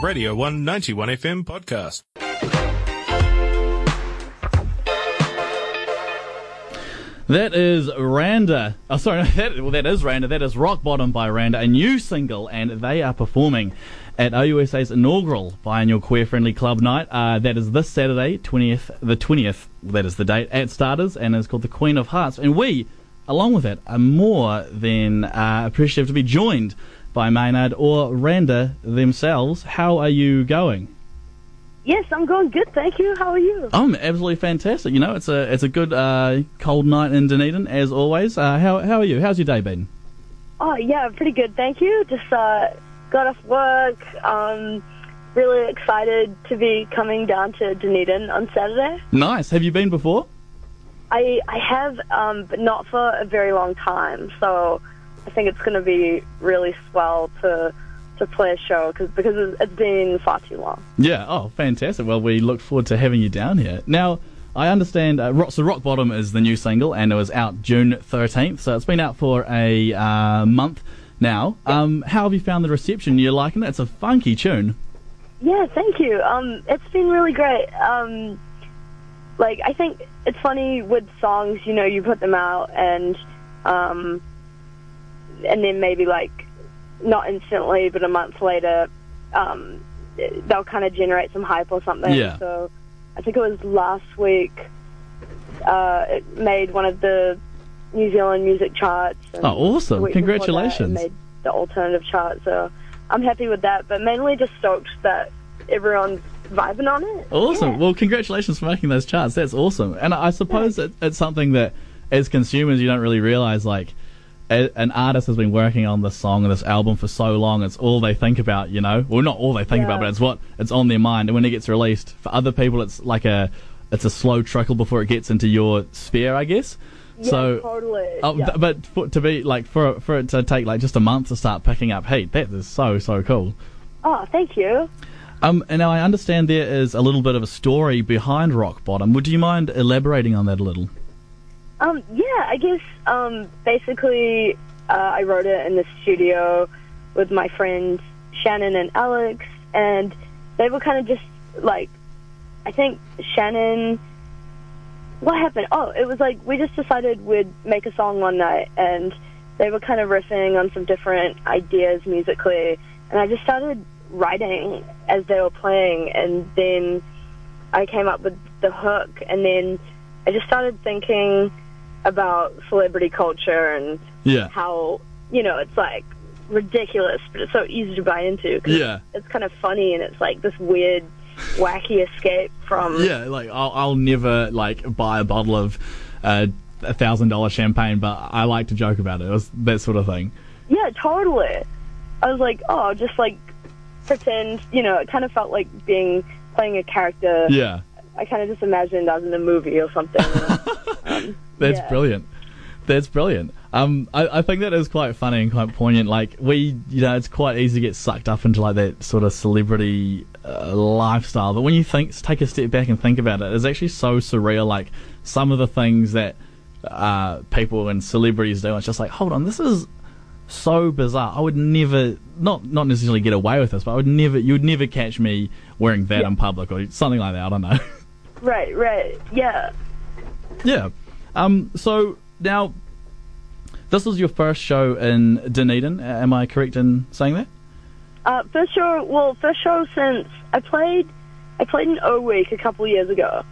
Radio 191 FM podcast. That is Randa. Oh, sorry, that, well, that is Randa. That is Rock Bottom by Randa, a new single, and they are performing at OUSA's inaugural Biannual Queer Friendly Club Night. Uh, that is this Saturday, 20th, the 20th, that is the date, at Starters, and it's called The Queen of Hearts. And we, along with it, are more than uh, appreciative to be joined by Maynard or Randa themselves. How are you going? Yes, I'm going good, thank you. How are you? I'm absolutely fantastic. You know, it's a it's a good uh, cold night in Dunedin as always. Uh, how how are you? How's your day been? Oh yeah, pretty good, thank you. Just uh, got off work. Um, really excited to be coming down to Dunedin on Saturday. Nice. Have you been before? I I have, um, but not for a very long time. So I think it's going to be really swell to to play a show cause, because it's been far too long. Yeah. Oh, fantastic. Well, we look forward to having you down here. Now, I understand. Uh, Rock, so Rock Bottom is the new single, and it was out June 13th. So it's been out for a uh, month now. Um, how have you found the reception? You're liking it? It's a funky tune. Yeah, thank you. Um, it's been really great. Um, like I think it's funny with songs, you know, you put them out and um, and then maybe like not instantly, but a month later, um, they'll kind of generate some hype or something. Yeah. So I think it was last week. Uh, it made one of the New Zealand music charts. and Oh, awesome. before that, it Congratulations. made the alternative chart, so I'm happy with that. But mainly just stoked that everyone's vibing on it. Awesome. Yeah. Well, congratulations for making those charts. That's awesome. And I suppose it, it's something that, as consumers, you don't really realize. Like, a, an artist has been working on this song and this album for so long. It's all they think about. You know, well, not all they think Yeah. about, but it's what it's on their mind. And when it gets released, for other people, it's like a, it's a slow trickle before it gets into your sphere, I guess. Yeah, so. totally. Oh, yeah. th- but for, to be like for for it to take like just a month to start picking up heat, that is so so cool. oh, thank you. Um, and now I understand there is a little bit of a story behind Rock Bottom. Would you mind elaborating on that a little? Um, yeah, I guess um, basically uh, I wrote it in the studio with my friends Shannon and Alex, and they were kind of just like, I think Shannon. What happened? Oh, it was like we just decided we'd make a song one night, and they were kind of riffing on some different ideas musically, and I just started writing as they were playing, and then I came up with the hook, and then I just started thinking about celebrity culture and Yeah. how you know it's like ridiculous, but it's so easy to buy into. 'cause Yeah. it's kind of funny and it's like this weird, wacky escape from. Yeah, like I'll, I'll never like buy a bottle of uh, a thousand dollar champagne, but I like to joke about it. it was that sort of thing. Yeah, totally. I was like, oh, just like pretend. You know, it kind of felt like being playing a character. Yeah, I kind of just imagined I was in a movie or something. um, that's yeah. brilliant. That's brilliant. Um, I, I think that is quite funny and quite poignant. Like we, you know, it's quite easy to get sucked up into like that sort of celebrity uh, lifestyle. But when you think, take a step back and think about it, it's actually so surreal. Like some of the things that uh, people and celebrities do, it's just like, hold on, this is so bizarre. I would never, not not necessarily get away with this, but I would never, you would never catch me wearing that in public or something like that. I don't know. Right, right. Yeah. Yeah. Um. So now, this was your first show in Dunedin. Am I correct in saying that? Uh, first show, well, first show since I played, I played in O Week a couple years ago.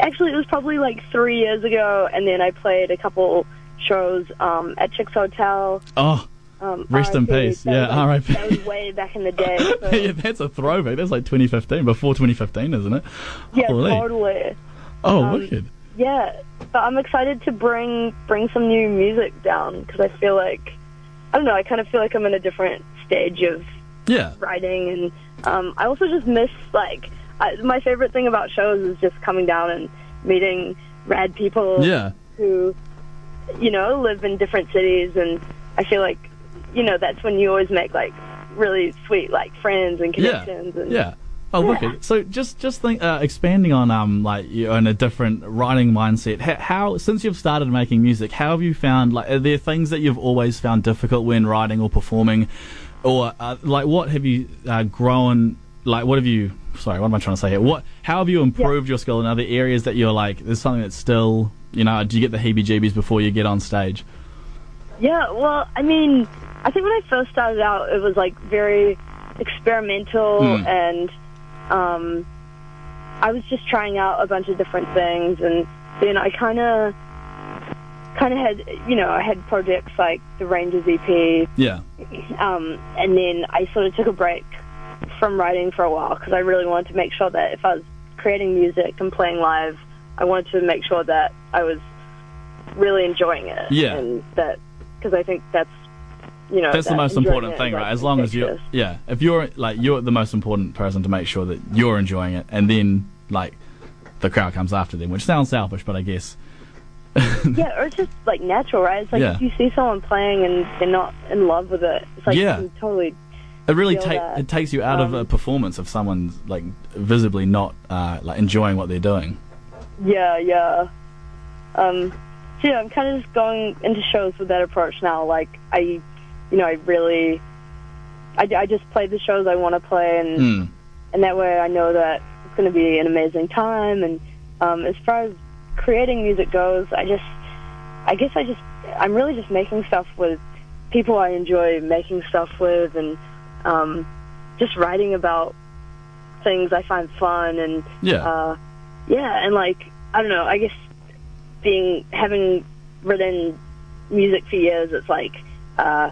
Actually, it was probably like three years ago, and then I played a couple shows um, at Chicks Hotel. Oh, Um, Rest in peace. That Yeah, like, RIP. That was way back in the day. So, yeah, that's a throwback. That's like 2015, before 2015, isn't it? yeah, Holy. totally. Oh, Um, wicked. Yeah, but I'm excited to bring bring some new music down because I feel like I don't know. I kind of feel like I'm in a different stage of Yeah. writing, and um, I also just miss like I, my favorite thing about shows is just coming down and meeting rad people Yeah. who you know live in different cities, and I feel like you know that's when you always make like really sweet like friends and Yeah. connections. And, Yeah. Oh, Yeah. wicked. So just just think, uh, expanding on um like you in a different writing mindset. How, how since you've started making music, how have you found like are there things that you've always found difficult when writing or performing, or uh, like what have you uh, grown? Like what have you? Sorry, what am I trying to say here? What? How have you improved your skill in other areas that you're like? There's something that's still, you know, do you get the heebie-jeebies before you get on stage? Yeah, well, I mean, I think when I first started out, it was like very experimental, Hmm. and um, I was just trying out a bunch of different things, and then I kind of, kind of had, you know, I had projects like the Rangers EP, Yeah. um, and then I sort of took a break from writing for a while because I really wanted to make sure that if I was creating music and playing live, I wanted to make sure that I was really enjoying it. Yeah. and that because I think that's you know That's the most important thing, right? As long as you, yeah, if you're like you're the most important person to make sure that you're enjoying it, and then like the crowd comes after them, which sounds selfish, but I guess yeah, or it's just like natural, right? It's like Yeah. if you see someone playing and they're not in love with it, it's like Yeah. you totally it really feel take that. it takes you out of Um, a performance if someone's like visibly not uh, like enjoying what they're doing. Yeah, yeah. Um, so yeah, I'm kind of just going into shows with that approach now. Like I, you know, I really, I, I just play the shows I want to play, and Mm. and that way I know that it's going to be an amazing time. And um, as far as creating music goes, I just, I guess I just, I'm really just making stuff with people I enjoy making stuff with, and um, just writing about things I find fun and Yeah, uh, yeah, and like I don't know, I guess being having written music for years, it's like uh,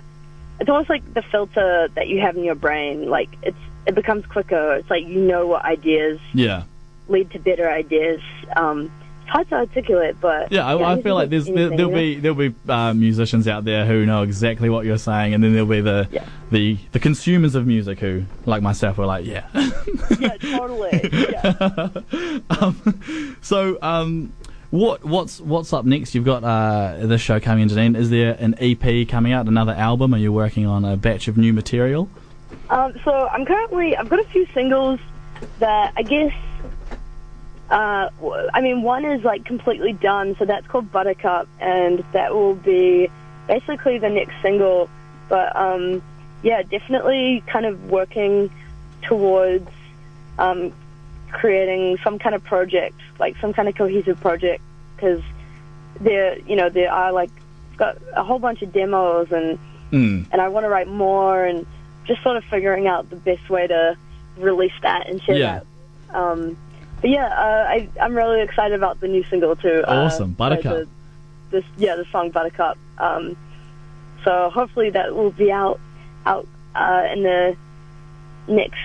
it's almost like the filter that you have in your brain. Like it's it becomes quicker. It's like you know what ideas yeah, lead to better ideas. Um, it's hard to articulate, but yeah. I, I feel like there's there, there'll be there'll be uh, musicians out there who know exactly what you're saying, and then there'll be the Yeah. the the consumers of music who, like myself, were like, yeah. yeah, totally. Yeah. um, so, um, what what's what's up next? You've got uh, this show coming into an end. Is there an EP coming out? Another album? Are you working on a batch of new material? Um, so I'm currently I've got a few singles that I guess uh, I mean one is like completely done, so that's called Buttercup, and that will be basically the next single. But um, yeah, definitely kind of working towards um, creating some kind of project, like some kind of cohesive project, because there you know there are like got a whole bunch of demos and Mm. and I want to write more and just sort of figuring out the best way to release that and share Yeah. that. Um, but yeah, uh, I, I'm really excited about the new single too. Awesome. uh, Buttercup. The, this yeah, the song Buttercup. Um, so hopefully that will be out out uh, in the next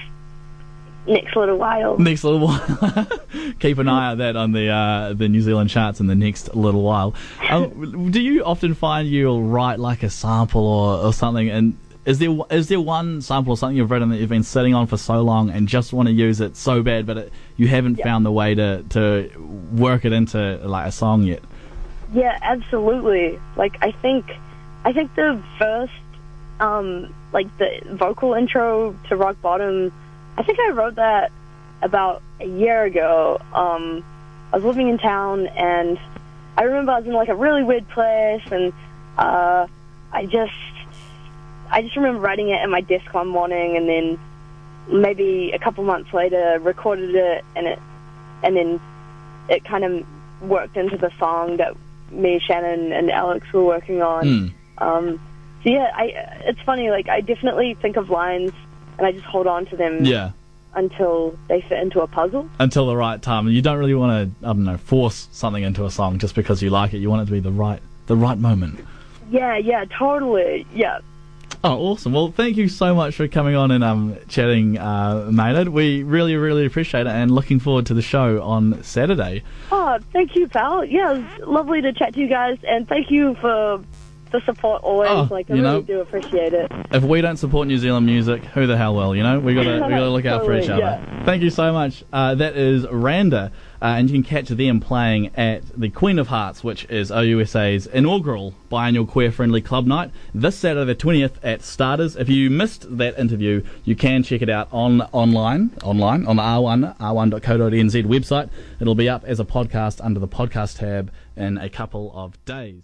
next little while. Next little while. Keep an eye on that on the uh, the New Zealand charts in the next little while. Um, do you often find you'll write like a sample or, or something and is there is there one sample or something you've written that you've been sitting on for so long and just want to use it so bad, but it, you haven't Yeah. found the way to to work it into like a song yet? Yeah, absolutely. Like I think, I think the first, um, like the vocal intro to Rock Bottom, I think I wrote that about a year ago. Um, I was living in town, and I remember I was in like a really weird place, and uh, I just, I just remember writing it in my desk one morning, and then maybe a couple months later recorded it, and it, and then it kind of worked into the song that me, Shannon, and Alex were working on. Mm. Um, so yeah, I it's funny. Like I definitely think of lines and I just hold on to them Yeah. until they fit into a puzzle. Until the right time. You don't really want to I don't know, force something into a song just because you like it. You want it to be the right the right moment. Yeah, yeah, totally. Yeah. Oh, awesome. Well, thank you so much for coming on and um, chatting, uh, Maynard. We really, really appreciate it and looking forward to the show on Saturday. Oh, thank you, pal. Yeah, it was lovely to chat to you guys, and thank you for the support always. Oh, like I you really know- do appreciate it. If we don't support New Zealand music, who the hell will? You know, we gotta we gotta look out for each other. Totally, Thank you so much. Uh, that is Randa, uh, and you can catch them playing at the Queen of Hearts, which is OUSA's inaugural biannual queer-friendly club night this Saturday the twentieth at Starters. If you missed that interview, you can check it out on online online on the R1 r1.co.nz website. It'll be up as a podcast under the podcast tab in a couple of days.